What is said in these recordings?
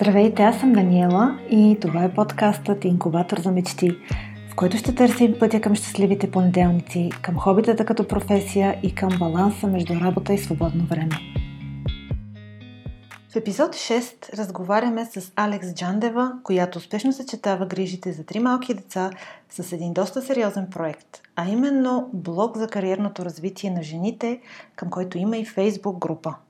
Здравейте, аз съм Даниела и това е подкастът Инкубатор за мечти, в който ще търсим пътя към щастливите понеделници, към хобитата като професия и към баланса между работа и свободно време. В епизод 6 разговаряме с Алекс Джандева, която успешно съчетава грижите за три малки деца с един доста сериозен проект, а именно блог за кариерното развитие на жените, към който има и фейсбук група –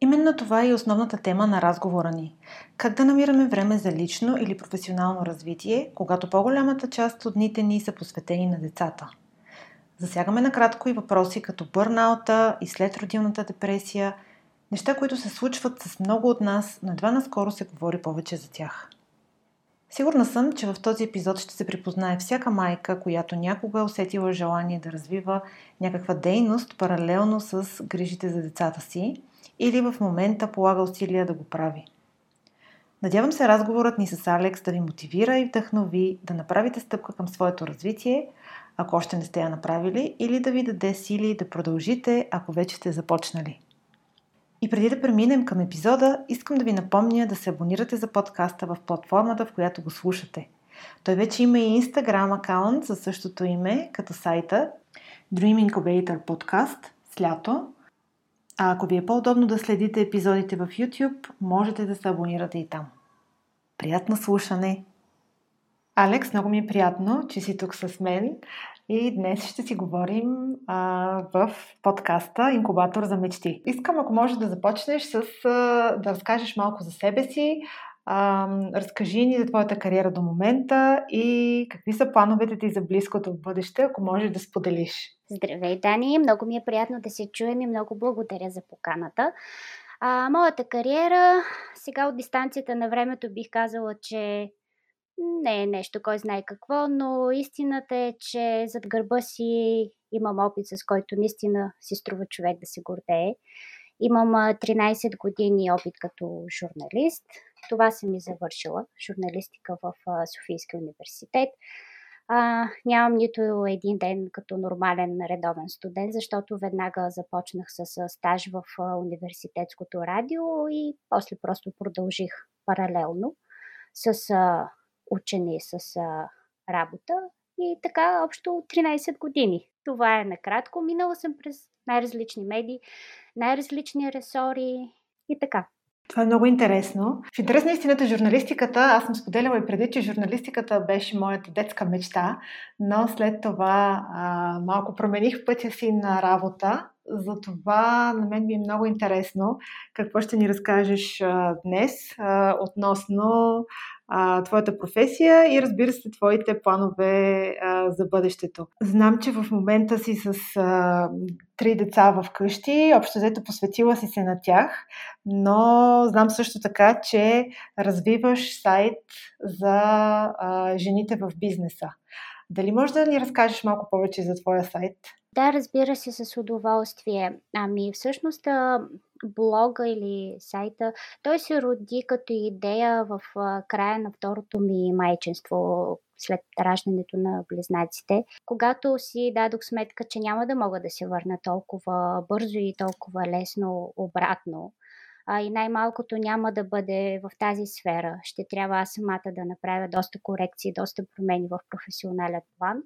Именно това е и основната тема на разговора ни. Как да намираме време за лично или професионално развитие, когато по-голямата част от дните ни са посветени на децата. Засягаме накратко и въпроси като бърнаута и след родилната депресия, неща, които се случват с много от нас, но едва наскоро се говори повече за тях. Сигурна съм, че в този епизод ще се припознае всяка майка, която някога е усетила желание да развива някаква дейност паралелно с грижите за децата си – или в момента полага усилия да го прави. Надявам се разговорът ни с Алекс да ви мотивира и вдъхнови да направите стъпка към своето развитие, ако още не сте я направили, или да ви даде сили да продължите, ако вече сте започнали. И преди да преминем към епизода, искам да ви напомня да се абонирате за подкаста в платформата, в която го слушате. Той вече има и Instagram акаунт за същото име, като сайта Dream Incubator Podcast с лято, а ако ви е по-удобно да следите епизодите в YouTube, можете да се абонирате и там. Приятно слушане! Алекс, много ми е приятно, че си тук с мен и днес ще си говорим а, в подкаста Инкубатор за мечти. Искам, ако можеш да започнеш с а, да разкажеш малко за себе си, а, разкажи ни за твоята кариера до момента и какви са плановете ти за близкото бъдеще, ако можеш да споделиш. Здравей, Дани! Много ми е приятно да се чуем и много благодаря за поканата. А, моята кариера, сега от дистанцията на времето бих казала, че не е нещо, кой знае какво, но истината е, че зад гърба си имам опит, с който наистина си струва човек да се гордее. Имам 13 години опит като журналист. Това съм и завършила. Журналистика в Софийския университет. А, нямам нито един ден като нормален редовен студент, защото веднага започнах с стаж в университетското радио и после просто продължих паралелно с а, учене, с а, работа. И така, общо 13 години. Това е накратко. Минала съм през най-различни медии, най-различни ресори и така. Това е много интересно. В интерес на истината, журналистиката, аз съм споделяла и преди, че журналистиката беше моята детска мечта, но след това а, малко промених пътя си на работа. Затова на мен ми е много интересно какво ще ни разкажеш а, днес а, относно а, твоята професия и разбира се твоите планове а, за бъдещето. Знам, че в момента си с а, три деца в къщи, общо взето посветила си се на тях, но знам също така, че развиваш сайт за а, жените в бизнеса. Дали можеш да ни разкажеш малко повече за твоя сайт? Да, разбира се, с удоволствие. Ами, всъщност, блога или сайта, той се роди като идея в края на второто ми майчинство, след раждането на близнаците, когато си дадох сметка, че няма да мога да се върна толкова бързо и толкова лесно обратно. А, и най-малкото няма да бъде в тази сфера. Ще трябва аз самата да направя доста корекции, доста промени в професионален план.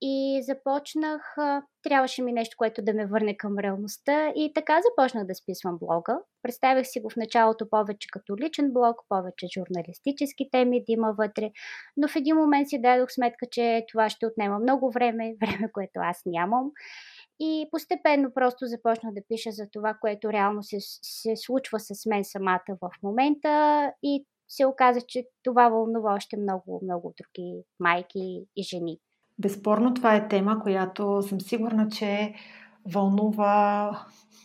И започнах, трябваше ми нещо, което да ме върне към реалността и така започнах да списвам блога. Представях си го в началото повече като личен блог, повече журналистически теми да има вътре, но в един момент си дадох сметка, че това ще отнема много време, време, което аз нямам. И постепенно просто започнах да пиша за това, което реално се, се случва с мен самата в момента и се оказа, че това вълнува още много, много други майки и жени. Безспорно това е тема, която съм сигурна, че вълнува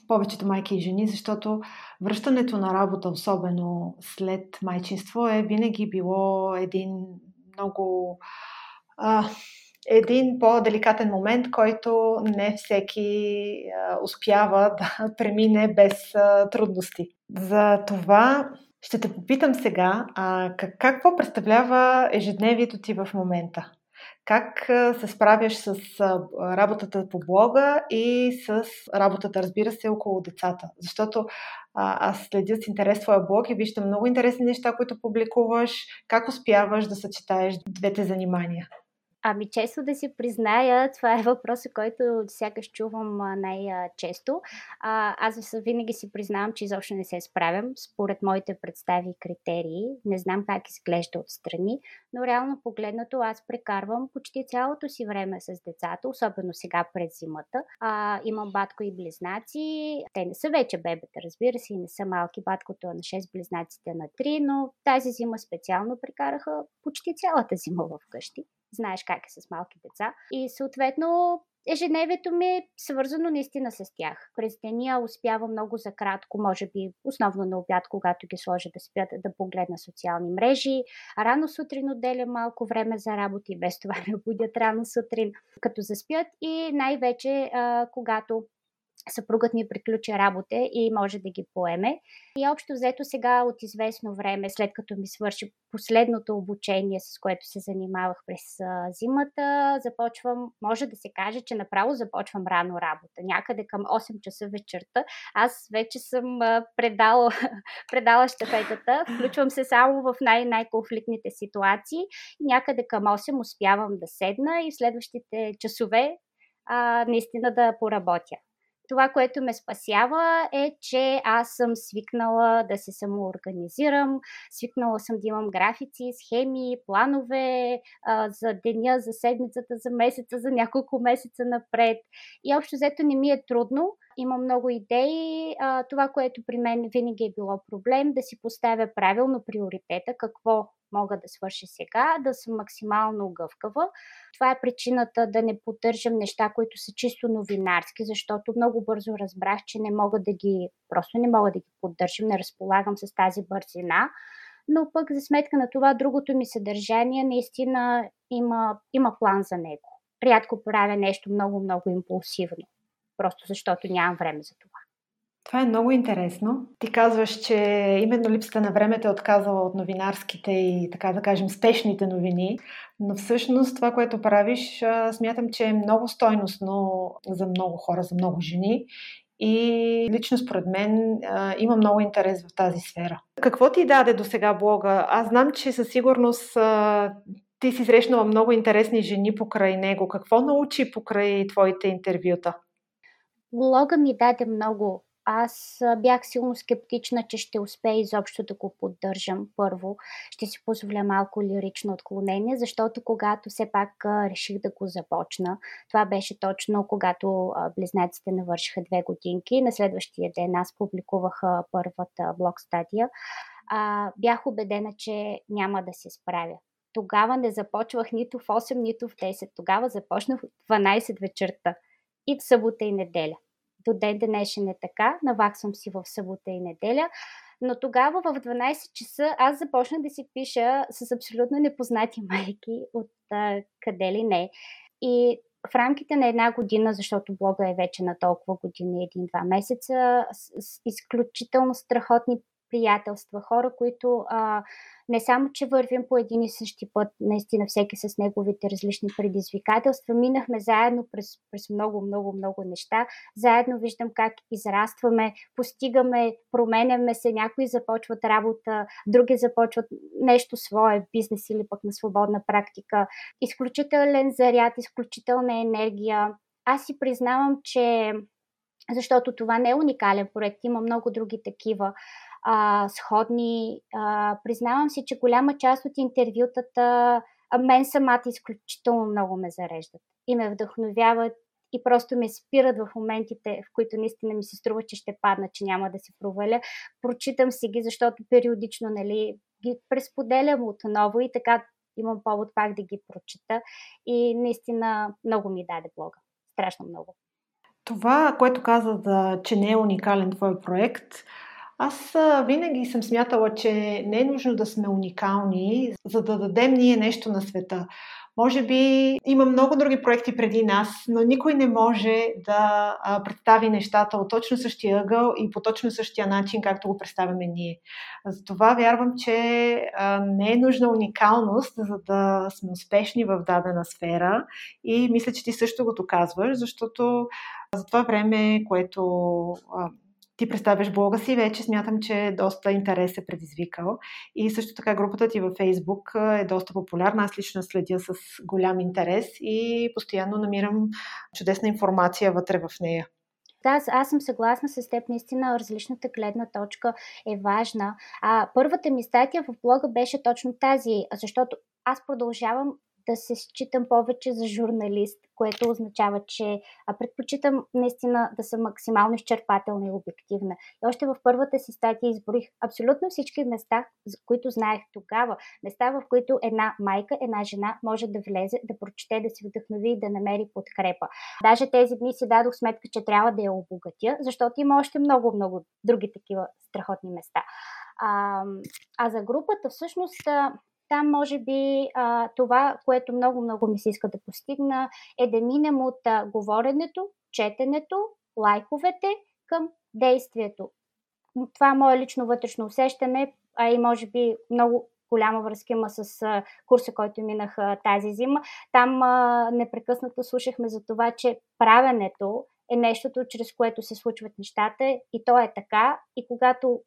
повечето майки и жени, защото връщането на работа, особено след майчинство, е винаги било един много. А, един по-деликатен момент, който не всеки а, успява да премине без а, трудности. За това ще те попитам сега, а, как, какво представлява ежедневието ти в момента? Как се справяш с работата по блога и с работата, разбира се, около децата? Защото аз следя с интерес твоя блог и виждам много интересни неща, които публикуваш. Как успяваш да съчетаеш двете занимания? Ами често да си призная, това е въпросът, който сякаш чувам най-често. Аз винаги си признавам, че изобщо не се справям според моите представи и критерии. Не знам как изглежда отстрани, но реално погледнато аз прекарвам почти цялото си време с децата, особено сега през зимата. А, имам батко и близнаци. Те не са вече бебета, разбира се, и не са малки. Баткото е на 6, близнаците на 3, но тази зима специално прекараха почти цялата зима вкъщи знаеш как е с малки деца. И съответно ежедневието ми е свързано наистина с тях. През деня успявам много за кратко, може би основно на обяд, когато ги сложа да спят, да погледна социални мрежи. Рано сутрин отделям малко време за работа и без това ме будят рано сутрин, като заспят и най-вече а, когато съпругът ми приключи работа и може да ги поеме. И общо взето сега от известно време, след като ми свърши последното обучение, с което се занимавах през зимата, започвам, може да се каже, че направо започвам рано работа. Някъде към 8 часа вечерта. Аз вече съм предала, предала щафетата, включвам се само в най- най-конфликтните ситуации някъде към 8 успявам да седна и в следващите часове а, наистина да поработя. Това, което ме спасява е, че аз съм свикнала да се самоорганизирам, свикнала съм да имам графици, схеми, планове а, за деня, за седмицата, за месеца, за няколко месеца напред. И общо взето не ми е трудно. Има много идеи. А, това, което при мен винаги е било проблем, да си поставя правилно приоритета, какво мога да свърша сега, да съм максимално гъвкава. Това е причината да не поддържам неща, които са чисто новинарски, защото много бързо разбрах, че не мога да ги, просто не мога да ги поддържам, не разполагам с тази бързина. Но пък за сметка на това, другото ми съдържание наистина има, има план за него. Рядко правя нещо много-много импулсивно, просто защото нямам време за това. Това е много интересно. Ти казваш, че именно липсата на времето е отказала от новинарските и, така да кажем, спешните новини, но всъщност това, което правиш, смятам, че е много стойностно за много хора, за много жени и лично според мен има много интерес в тази сфера. Какво ти даде до сега блога? Аз знам, че със сигурност ти си срещнала много интересни жени покрай него. Какво научи покрай твоите интервюта? Блога ми даде много аз бях силно скептична, че ще успея изобщо да го поддържам. Първо, ще си позволя малко лирично отклонение, защото когато все пак реших да го започна, това беше точно когато близнаците навършиха две годинки. На следващия ден аз публикувах първата блог стадия. Бях убедена, че няма да се справя. Тогава не започвах нито в 8, нито в 10. Тогава започнах в 12 вечерта и в събота и неделя до ден днешен е така, наваксвам си в събота и неделя, но тогава в 12 часа аз започнах да си пиша с абсолютно непознати майки от а, къде ли не. И в рамките на една година, защото блога е вече на толкова години, един-два месеца, с, изключително страхотни приятелства, хора, които а, не само, че вървим по един и същи път, наистина всеки с неговите различни предизвикателства, минахме заедно през, през много, много, много неща. Заедно виждам как израстваме, постигаме, променяме се, някои започват работа, други започват нещо свое, бизнес или пък на свободна практика. Изключителен заряд, изключителна енергия. Аз си признавам, че защото това не е уникален проект, има много други такива а, сходни. А, признавам си, че голяма част от интервютата а мен самата изключително много ме зареждат и ме вдъхновяват и просто ме спират в моментите, в които наистина ми се струва, че ще падна, че няма да се проваля. Прочитам си ги, защото периодично нали, ги пресподелям отново и така имам повод пак да ги прочита. И наистина много ми даде блога. Страшно много. Това, което каза, да, че не е уникален твой проект, аз винаги съм смятала, че не е нужно да сме уникални, за да дадем ние нещо на света. Може би има много други проекти преди нас, но никой не може да представи нещата от точно същия ъгъл и по точно същия начин, както го представяме ние. Затова вярвам, че не е нужна уникалност, за да сме успешни в дадена сфера и мисля, че ти също го доказваш, защото за това време, което ти представяш блога си, вече смятам, че доста интерес е предизвикал. И също така групата ти във Фейсбук е доста популярна. Аз лично следя с голям интерес и постоянно намирам чудесна информация вътре в нея. Да, аз, съм съгласна с теб. Наистина, различната гледна точка е важна. А първата ми статия в блога беше точно тази, защото аз продължавам да се считам повече за журналист, което означава, че предпочитам наистина да съм максимално изчерпателна и обективна. И още в първата си статия изборих абсолютно всички места, които знаех тогава. Места, в които една майка, една жена може да влезе, да прочете, да се вдъхнови и да намери подкрепа. Даже тези дни си дадох сметка, че трябва да я обогатя, защото има още много-много други такива страхотни места. А, а за групата всъщност там може би а, това, което много-много ми се иска да постигна, е да минем от а, говоренето, четенето, лайковете към действието. Това мое лично вътрешно усещане, а и може би много голяма връзка има с а, курса, който минах а, тази зима. Там а, непрекъснато слушахме за това, че правенето е нещото, чрез което се случват нещата и то е така. И когато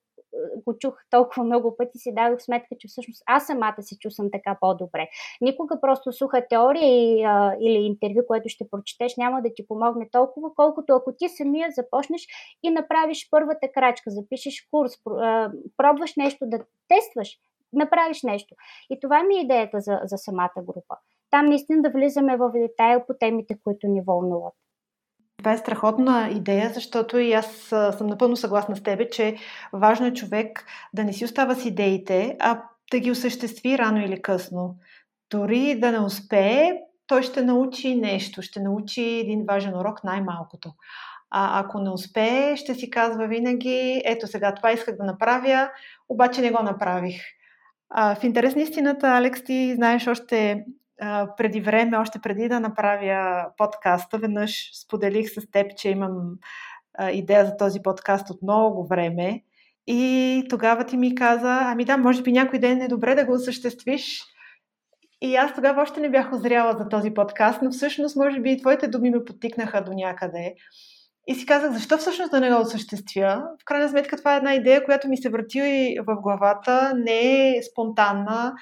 го чух толкова много пъти, си дадох сметка, че всъщност аз самата се чувствам така по-добре. Никога просто суха теория и, а, или интервю, което ще прочетеш, няма да ти помогне толкова, колкото ако ти самия започнеш и направиш първата крачка, запишеш курс, пробваш нещо да тестваш, направиш нещо. И това ми е идеята за, за самата група. Там наистина да влизаме в детайл по темите, които ни вълнуват. Това е страхотна идея, защото и аз съм напълно съгласна с тебе, че важно е човек да не си остава с идеите, а да ги осъществи рано или късно. Дори да не успее, той ще научи нещо, ще научи един важен урок най-малкото. А ако не успее, ще си казва винаги, ето сега това исках да направя, обаче не го направих. А, в интерес на истината, Алекс, ти знаеш още преди време, още преди да направя подкаста, веднъж споделих с теб, че имам идея за този подкаст от много време. И тогава ти ми каза, ами да, може би някой ден е добре да го осъществиш. И аз тогава още не бях озряла за този подкаст, но всъщност, може би и твоите думи ме потикнаха до някъде. И си казах, защо всъщност да не го осъществя? В крайна сметка това е една идея, която ми се върти в главата, не е спонтанна,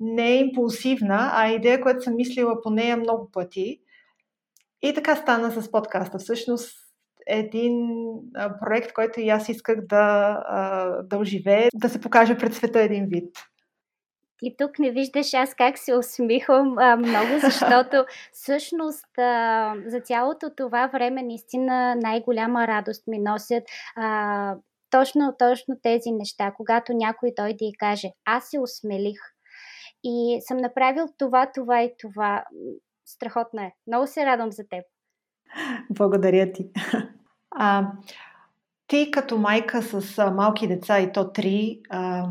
не е импулсивна, а идея, която съм мислила по нея много пъти. И така стана с подкаста. Всъщност един проект, който и аз исках да, да оживее, да се покаже пред света един вид. И тук не виждаш аз как се усмихвам а, много, защото всъщност а, за цялото това време наистина най-голяма радост ми носят а, точно, точно тези неща, когато някой дойде и каже, аз се осмелих, и съм направил това, това и това. Страхотно е. Много се радвам за теб. Благодаря ти. А, ти като майка с а, малки деца и то три, а,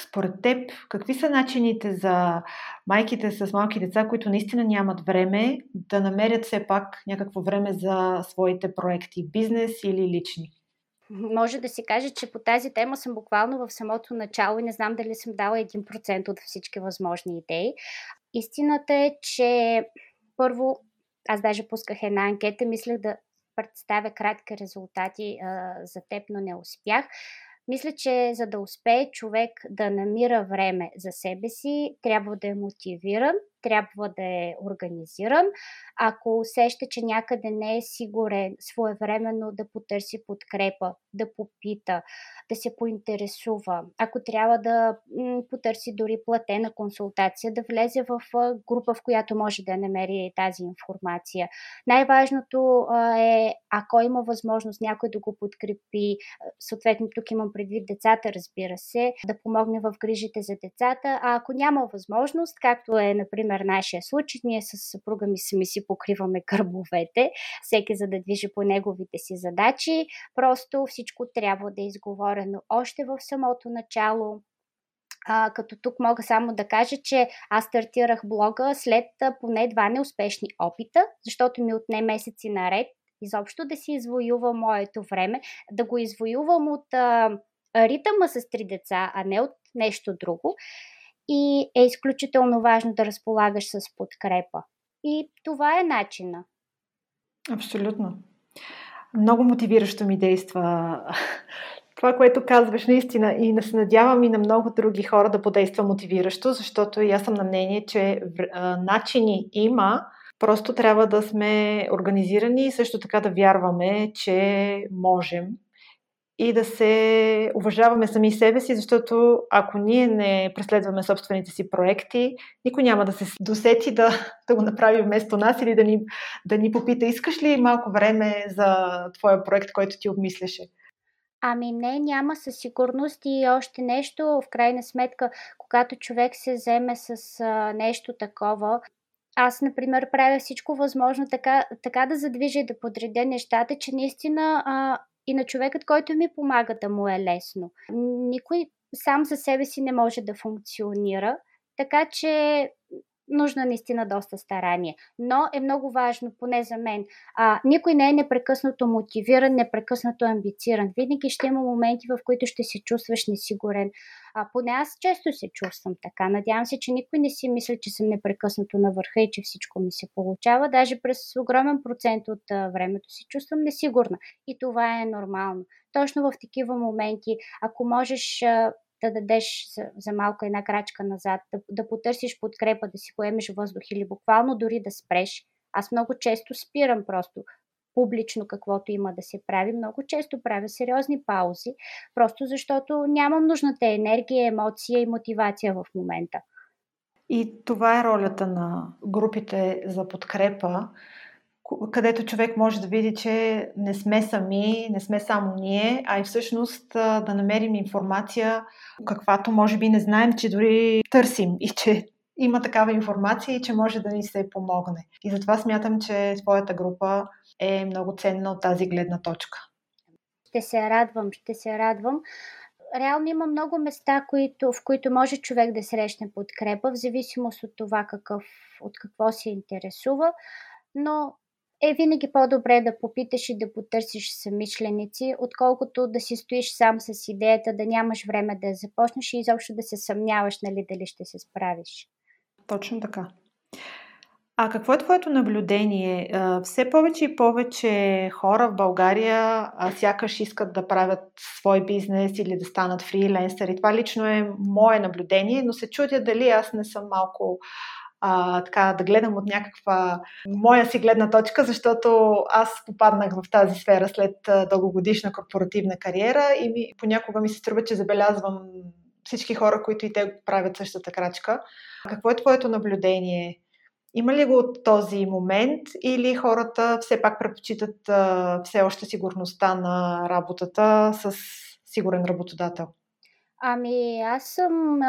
според теб, какви са начините за майките с малки деца, които наистина нямат време, да намерят все пак някакво време за своите проекти, бизнес или лични? Може да се каже, че по тази тема съм буквално в самото начало и не знам дали съм дала 1% от всички възможни идеи. Истината е, че първо аз даже пусках една анкета, мислех да представя кратки резултати а, за теб, но не успях. Мисля, че за да успее човек да намира време за себе си, трябва да е мотивиран, трябва да е организиран. Ако усеща, че някъде не е сигурен, своевременно да потърси подкрепа, да попита, да се поинтересува. Ако трябва да потърси дори платена консултация, да влезе в група, в която може да намери тази информация. Най-важното е, ако има възможност някой да го подкрепи, съответно тук имам предвид децата, разбира се, да помогне в грижите за децата, а ако няма възможност, както е, например, например, нашия случай, ние с съпруга ми сами си покриваме кърбовете, всеки за да движи по неговите си задачи. Просто всичко трябва да е изговорено още в самото начало, А, като тук мога само да кажа, че аз стартирах блога след поне два неуспешни опита, защото ми отне месеци наред изобщо да си извоювам моето време, да го извоювам от а, ритъма с три деца, а не от нещо друго. И е изключително важно да разполагаш с подкрепа. И това е начина. Абсолютно. Много мотивиращо ми действа това, което казваш наистина и не се надявам и на много други хора да подейства мотивиращо, защото и аз съм на мнение, че начини има, просто трябва да сме организирани и също така да вярваме, че можем и да се уважаваме сами себе си, защото ако ние не преследваме собствените си проекти, никой няма да се досети да, да го направи вместо нас или да ни, да ни попита, искаш ли малко време за твоя проект, който ти обмисляше. Ами не, няма със сигурност и още нещо, в крайна сметка, когато човек се вземе с а, нещо такова, аз, например, правя всичко възможно така, така да задвижа и да подредя нещата, че наистина а, и на човекът, който ми помага да му е лесно. Никой сам за себе си не може да функционира, така че нужна наистина доста старание. Но е много важно, поне за мен, а, никой не е непрекъснато мотивиран, непрекъснато амбициран. Винаги ще има моменти, в които ще се чувстваш несигурен. А, поне аз често се чувствам така. Надявам се, че никой не си мисли, че съм непрекъснато на върха и че всичко ми се получава. Даже през огромен процент от а, времето си чувствам несигурна. И това е нормално. Точно в такива моменти, ако можеш а, да дадеш за, за малко една крачка назад, да, да потърсиш подкрепа, да си поемеш въздух или буквално дори да спреш. Аз много често спирам просто публично каквото има да се прави. Много често правя сериозни паузи, просто защото нямам нужната енергия, емоция и мотивация в момента. И това е ролята на групите за подкрепа, където човек може да види, че не сме сами, не сме само ние, а и всъщност да намерим информация, каквато може би не знаем, че дори търсим и че има такава информация и че може да ни се помогне. И затова смятам, че своята група е много ценна от тази гледна точка. Ще се радвам, ще се радвам. Реално има много места, които, в които може човек да срещне подкрепа, в зависимост от това какъв, от какво се интересува. Но е винаги по-добре да попиташ и да потърсиш самишленици, отколкото да си стоиш сам с идеята да нямаш време да започнеш и изобщо да се съмняваш нали, дали ще се справиш. Точно така. А какво е твоето наблюдение? Все повече и повече хора в България сякаш искат да правят свой бизнес или да станат фриленсъри. Това лично е мое наблюдение, но се чудя дали аз не съм малко а, така, да гледам от някаква моя си гледна точка, защото аз попаднах в тази сфера след дългогодишна корпоративна кариера и ми, понякога ми се струва, че забелязвам всички хора, които и те правят същата крачка. Какво е твоето наблюдение? Има ли го от този момент или хората все пак предпочитат все още сигурността на работата с сигурен работодател? Ами, аз съм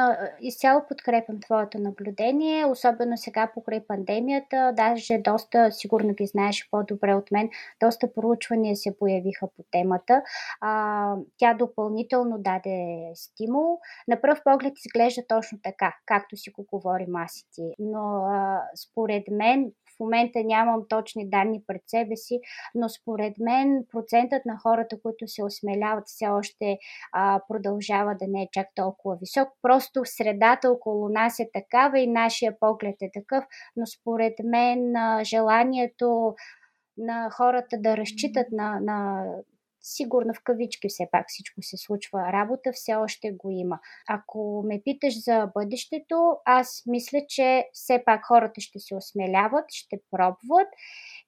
изцяло подкрепям твоето наблюдение, особено сега покрай пандемията. Даже доста, сигурно ги знаеш по-добре от мен, доста проучвания се появиха по темата. А, тя допълнително даде стимул. На пръв поглед изглежда точно така, както си го говорим аз и ти. Но а, според мен в момента нямам точни данни пред себе си, но според мен процентът на хората, които се осмеляват, все още а, продължава да не е чак толкова висок. Просто средата около нас е такава и нашия поглед е такъв, но според мен а, желанието на хората да разчитат на, на сигурно в кавички все пак всичко се случва. Работа все още го има. Ако ме питаш за бъдещето, аз мисля, че все пак хората ще се осмеляват, ще пробват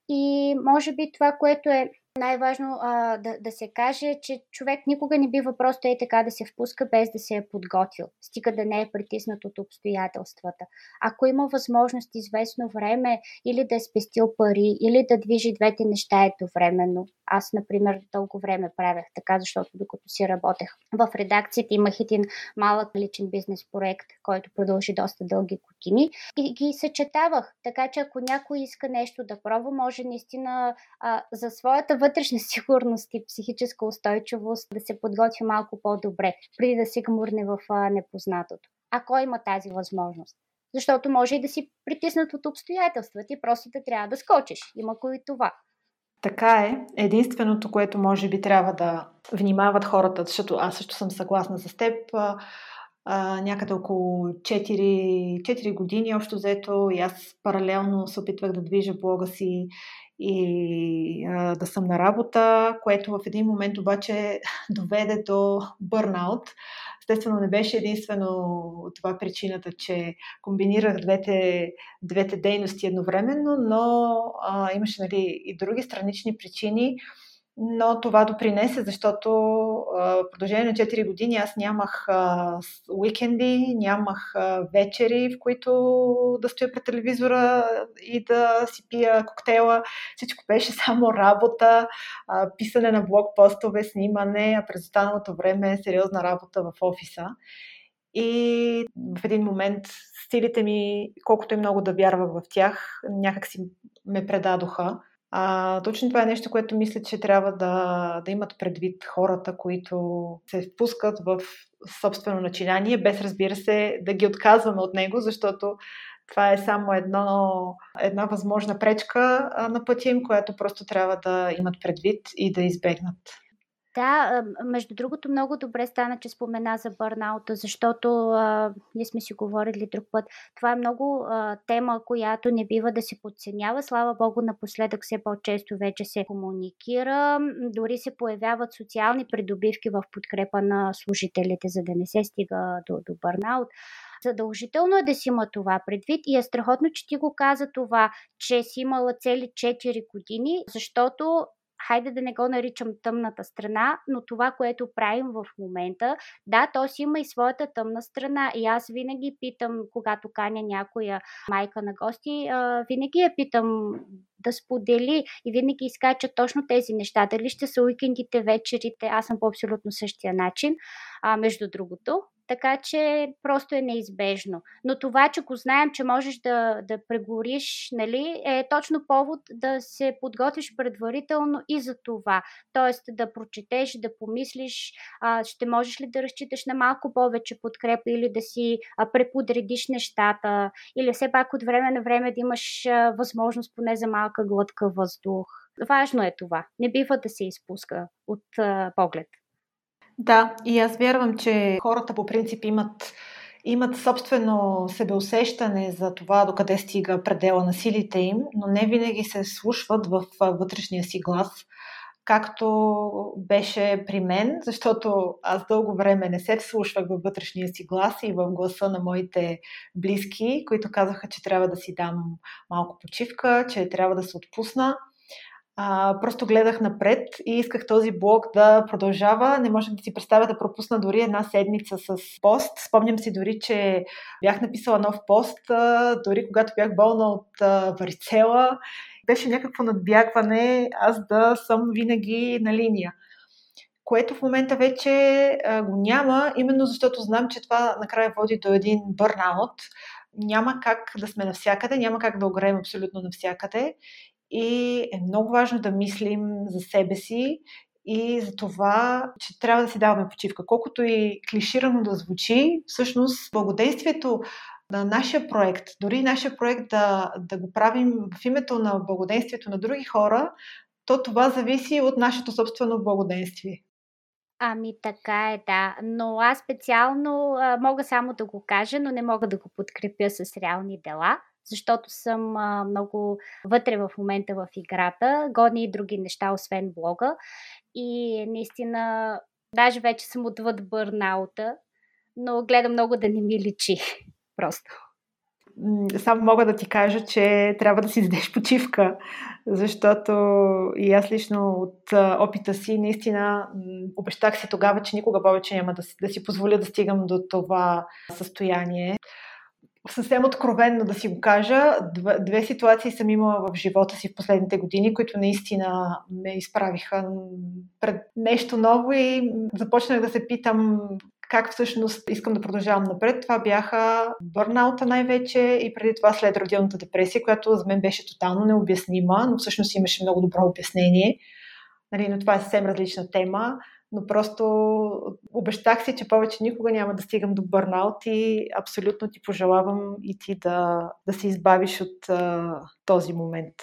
и може би това, което е най-важно а, да, да се каже, че човек никога не бива просто е така да се впуска без да се е подготвил. Стига да не е притиснат от обстоятелствата. Ако има възможност известно време или да е спестил пари, или да движи двете неща едновременно. Аз, например, дълго време правях така, защото докато си работех в редакцията, имах един малък личен бизнес проект, който продължи доста дълги години и ги съчетавах. Така че ако някой иска нещо да пробва, може наистина а, за своята вътрешна сигурност и психическа устойчивост да се подготви малко по-добре, преди да се гмурне в непознатото. ако има тази възможност. Защото може и да си притиснат от обстоятелствата и просто да трябва да скочиш. Има кои това. Така е. Единственото, което може би трябва да внимават хората, защото аз също съм съгласна с теб, а, някъде около 4, 4 години общо взето и аз паралелно се опитвах да движа блога си и а, да съм на работа, което в един момент обаче доведе до бърнаут. Естествено, не беше единствено това причината, че комбинирах двете, двете дейности едновременно, но а, имаше нали, и други странични причини но това допринесе, защото в продължение на 4 години аз нямах уикенди, нямах вечери, в които да стоя пред телевизора и да си пия коктейла. Всичко беше само работа, писане на блокпостове, снимане, а през останалото време сериозна работа в офиса. И в един момент стилите ми, колкото и много да вярвах в тях, някак си ме предадоха а, точно това е нещо, което мисля, че трябва да, да имат предвид хората, които се впускат в собствено начинание, без разбира се да ги отказваме от него, защото това е само едно, една възможна пречка на пътя им, която просто трябва да имат предвид и да избегнат. Да, между другото, много добре стана, че спомена за бърнаута, защото а, ние сме си говорили друг път. Това е много а, тема, която не бива да се подценява. Слава Богу, напоследък все по-често вече се комуникира. Дори се появяват социални придобивки в подкрепа на служителите, за да не се стига до, до бърнаут. Задължително е да си има това предвид и е страхотно, че ти го каза това, че си имала цели 4 години, защото хайде да не го наричам тъмната страна, но това, което правим в момента, да, то си има и своята тъмна страна. И аз винаги питам, когато каня някоя майка на гости, винаги я питам да сподели и винаги изкача точно тези неща. Дали ще са уикендите, вечерите, аз съм по абсолютно същия начин, а, между другото така че просто е неизбежно. Но това, че го знаем, че можеш да, да прегориш, нали, е точно повод да се подготвиш предварително и за това. Тоест да прочетеш, да помислиш, а, ще можеш ли да разчиташ на малко повече подкрепа или да си а, преподредиш нещата, или все пак от време на време да имаш а, възможност поне за малка глътка въздух. Важно е това. Не бива да се изпуска от а, поглед. Да, и аз вярвам, че хората по принцип имат, имат собствено себеусещане за това докъде стига предела на силите им, но не винаги се слушват в вътрешния си глас, както беше при мен, защото аз дълго време не се вслушвах във вътрешния си глас и в гласа на моите близки, които казаха, че трябва да си дам малко почивка, че трябва да се отпусна. А, просто гледах напред и исках този блог да продължава. Не можех да си представя да пропусна дори една седмица с пост. Спомням си дори, че бях написала нов пост, а, дори когато бях болна от а, варицела. Беше някакво надбягване аз да съм винаги на линия което в момента вече а, го няма, именно защото знам, че това накрая води до един бърнаут. Няма как да сме навсякъде, няма как да огреем абсолютно навсякъде и е много важно да мислим за себе си и за това, че трябва да си даваме почивка. Колкото и клиширано да звучи, всъщност благодействието на нашия проект, дори нашия проект да, да го правим в името на благодействието на други хора, то това зависи от нашето собствено благоденствие. Ами така е, да. Но аз специално а, мога само да го кажа, но не мога да го подкрепя с реални дела защото съм а, много вътре в момента в играта, годни и други неща, освен блога. И наистина, даже вече съм отвъд бърнаута, но гледам много да не ми личи. Просто. Само мога да ти кажа, че трябва да си дадеш почивка, защото и аз лично от опита си наистина обещах си тогава, че никога повече няма да си, да си позволя да стигам до това състояние съвсем откровенно да си го кажа, две, две ситуации съм имала в живота си в последните години, които наистина ме изправиха пред нещо ново и започнах да се питам как всъщност искам да продължавам напред. Това бяха бърнаута най-вече и преди това след родилната депресия, която за мен беше тотално необяснима, но всъщност имаше много добро обяснение. Нали, но това е съвсем различна тема но просто обещах си, че повече никога няма да стигам до бърнаут и абсолютно ти пожелавам и ти да, да се избавиш от а, този момент.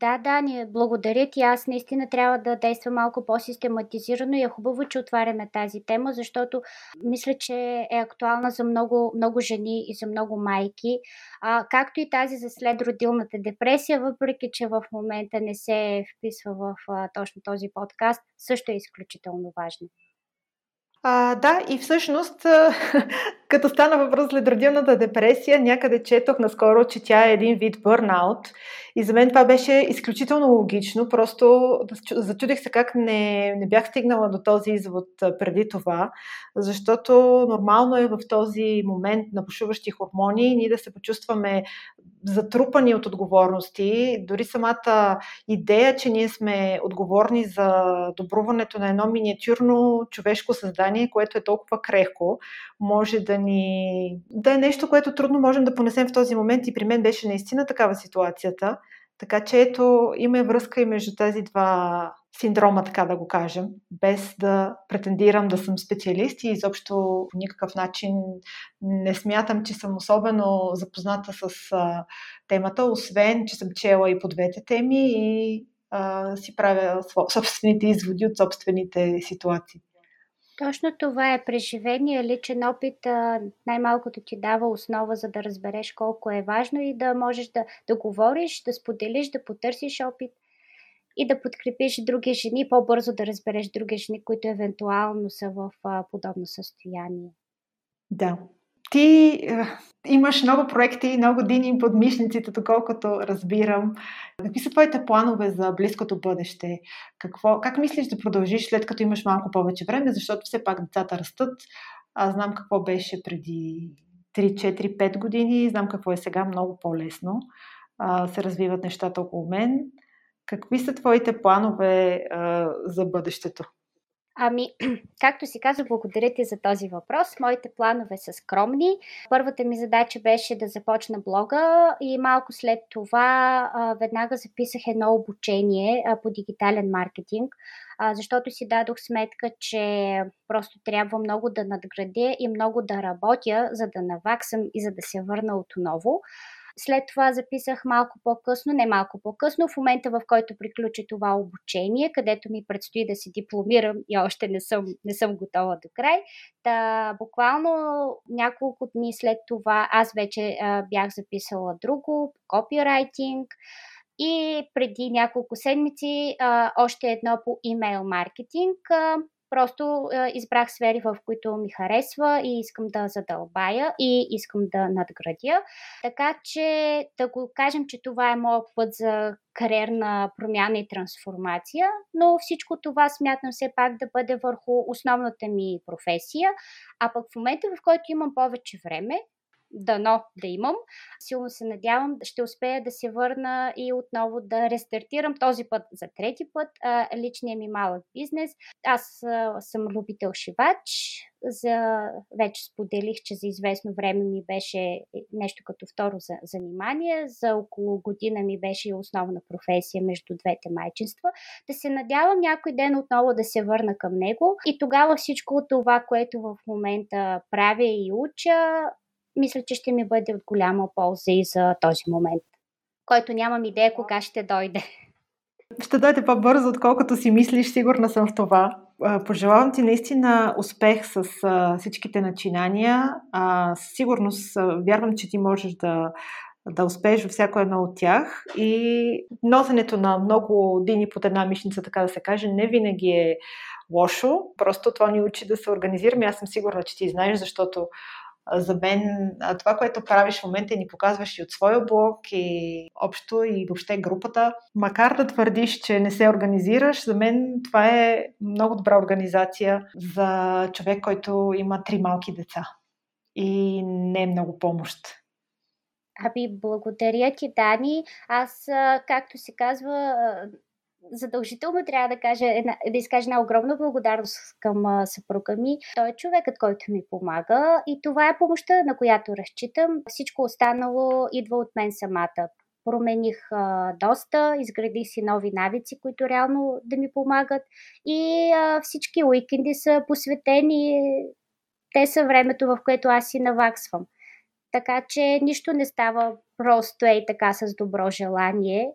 Да, да, ни благодаря ти. Аз наистина трябва да действам малко по-систематизирано и е хубаво, че отваряме тази тема, защото мисля, че е актуална за много, много жени и за много майки, а, както и тази за следродилната депресия, въпреки че в момента не се вписва в а, точно този подкаст, също е изключително важно. А, да, и всъщност, като стана въпрос за ледрадилната депресия, някъде четох наскоро, че тя е един вид бърнаут. И за мен това беше изключително логично. Просто зачудих се как не, не бях стигнала до този извод преди това, защото нормално е в този момент на бушуващи хормони ние да се почувстваме затрупани от отговорности. Дори самата идея, че ние сме отговорни за добруването на едно миниатюрно човешко създание, което е толкова крехко, може да ни... да е нещо, което трудно можем да понесем в този момент и при мен беше наистина такава ситуацията. Така че ето, има връзка и между тези два синдрома, така да го кажем, без да претендирам да съм специалист и изобщо по никакъв начин не смятам, че съм особено запозната с а, темата, освен, че съм чела и по двете теми и а, си правя собствените изводи от собствените ситуации. Точно това е преживение, личен опит, най-малкото ти дава основа, за да разбереш колко е важно и да можеш да, да говориш, да споделиш, да потърсиш опит и да подкрепиш други жени, по-бързо да разбереш други жени, които евентуално са в подобно състояние. Да, ти е, имаш много проекти много дини под мишниците, доколкото разбирам. Какви са твоите планове за близкото бъдеще? Какво, как мислиш да продължиш след като имаш малко повече време, защото все пак децата растат. Аз знам какво беше преди 3, 4, 5 години, знам какво е сега много по-лесно. А, се развиват нещата около мен. Какви са твоите планове а, за бъдещето? Ами, както си каза, благодаря ти за този въпрос. Моите планове са скромни. Първата ми задача беше да започна блога и малко след това веднага записах едно обучение по дигитален маркетинг, защото си дадох сметка, че просто трябва много да надградя и много да работя, за да наваксам и за да се върна отново. След това записах малко по-късно, не малко по-късно, в момента в който приключи това обучение, където ми предстои да се дипломирам и още не съм, не съм готова до край. Та, буквално няколко дни след това аз вече а, бях записала друго, копирайтинг. И преди няколко седмици а, още едно по имейл маркетинг. А, Просто е, избрах сфери, в които ми харесва и искам да задълбая и искам да надградя. Така че да го кажем, че това е моят път за кариерна промяна и трансформация, но всичко това смятам все пак да бъде върху основната ми професия, а пък в момента, в който имам повече време, дано да имам. Силно се надявам, ще успея да се върна и отново да рестартирам този път за трети път личния ми малък бизнес. Аз съм любител шивач. За... Вече споделих, че за известно време ми беше нещо като второ за занимание. За около година ми беше основна професия между двете майчинства. Да се надявам някой ден отново да се върна към него и тогава всичко това, което в момента правя и уча, мисля, че ще ми бъде от голяма полза и за този момент, който нямам идея кога ще дойде. Ще дойде по-бързо, отколкото си мислиш, сигурна съм в това. Пожелавам ти наистина успех с всичките начинания. Със сигурност вярвам, че ти можеш да, да успееш във всяко едно от тях. И носенето на много дини под една мишница, така да се каже, не винаги е лошо. Просто това ни учи да се организираме. Аз съм сигурна, че ти знаеш, защото за мен това, което правиш в момента и ни показваш и от своя блог и общо и въобще групата, макар да твърдиш, че не се организираш, за мен това е много добра организация за човек, който има три малки деца и не е много помощ. Аби, благодаря ти, Дани. Аз, както се казва, задължително трябва да, кажа, да изкажа една огромна благодарност към съпруга ми. Той е човекът, който ми помага и това е помощта, на която разчитам. Всичко останало идва от мен самата. промених а, доста, изградих си нови навици, които реално да ми помагат и а, всички уикенди са посветени, те са времето, в което аз си наваксвам. Така че нищо не става просто ей така с добро желание.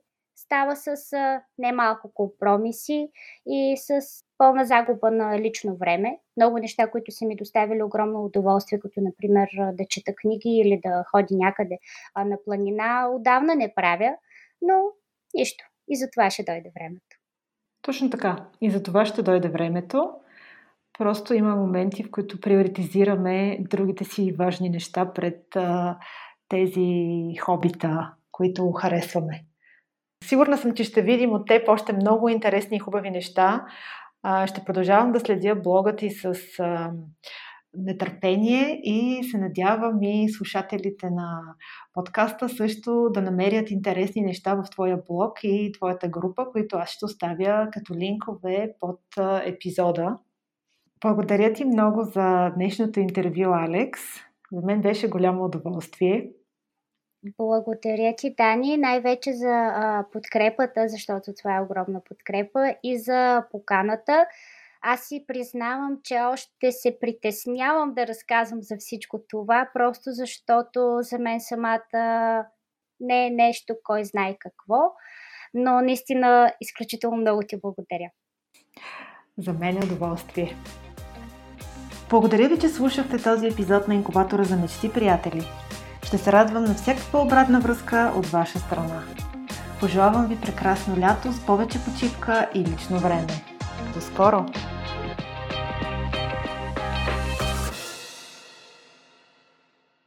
Става с а, немалко компромиси и с пълна загуба на лично време. Много неща, които са ми доставили огромно удоволствие, като например да чета книги или да ходи някъде а, на планина, отдавна не правя, но нищо. И за това ще дойде времето. Точно така. И за това ще дойде времето. Просто има моменти, в които приоритизираме другите си важни неща пред а, тези хобита, които харесваме. Сигурна съм, че ще видим от теб още много интересни и хубави неща. Ще продължавам да следя блога ти с нетърпение и се надявам и слушателите на подкаста също да намерят интересни неща в твоя блог и твоята група, които аз ще оставя като линкове под епизода. Благодаря ти много за днешното интервю, Алекс. За мен беше голямо удоволствие. Благодаря ти, Дани, най-вече за а, подкрепата, защото това е огромна подкрепа и за поканата. Аз си признавам, че още се притеснявам да разказвам за всичко това, просто защото за мен самата не е нещо, кой знае какво, но наистина изключително много ти благодаря. За мен е удоволствие. Благодаря ви, че слушахте този епизод на Инкубатора за мечти, приятели. Ще се радвам на всякаква обратна връзка от ваша страна. Пожелавам ви прекрасно лято с повече почивка и лично време. До скоро!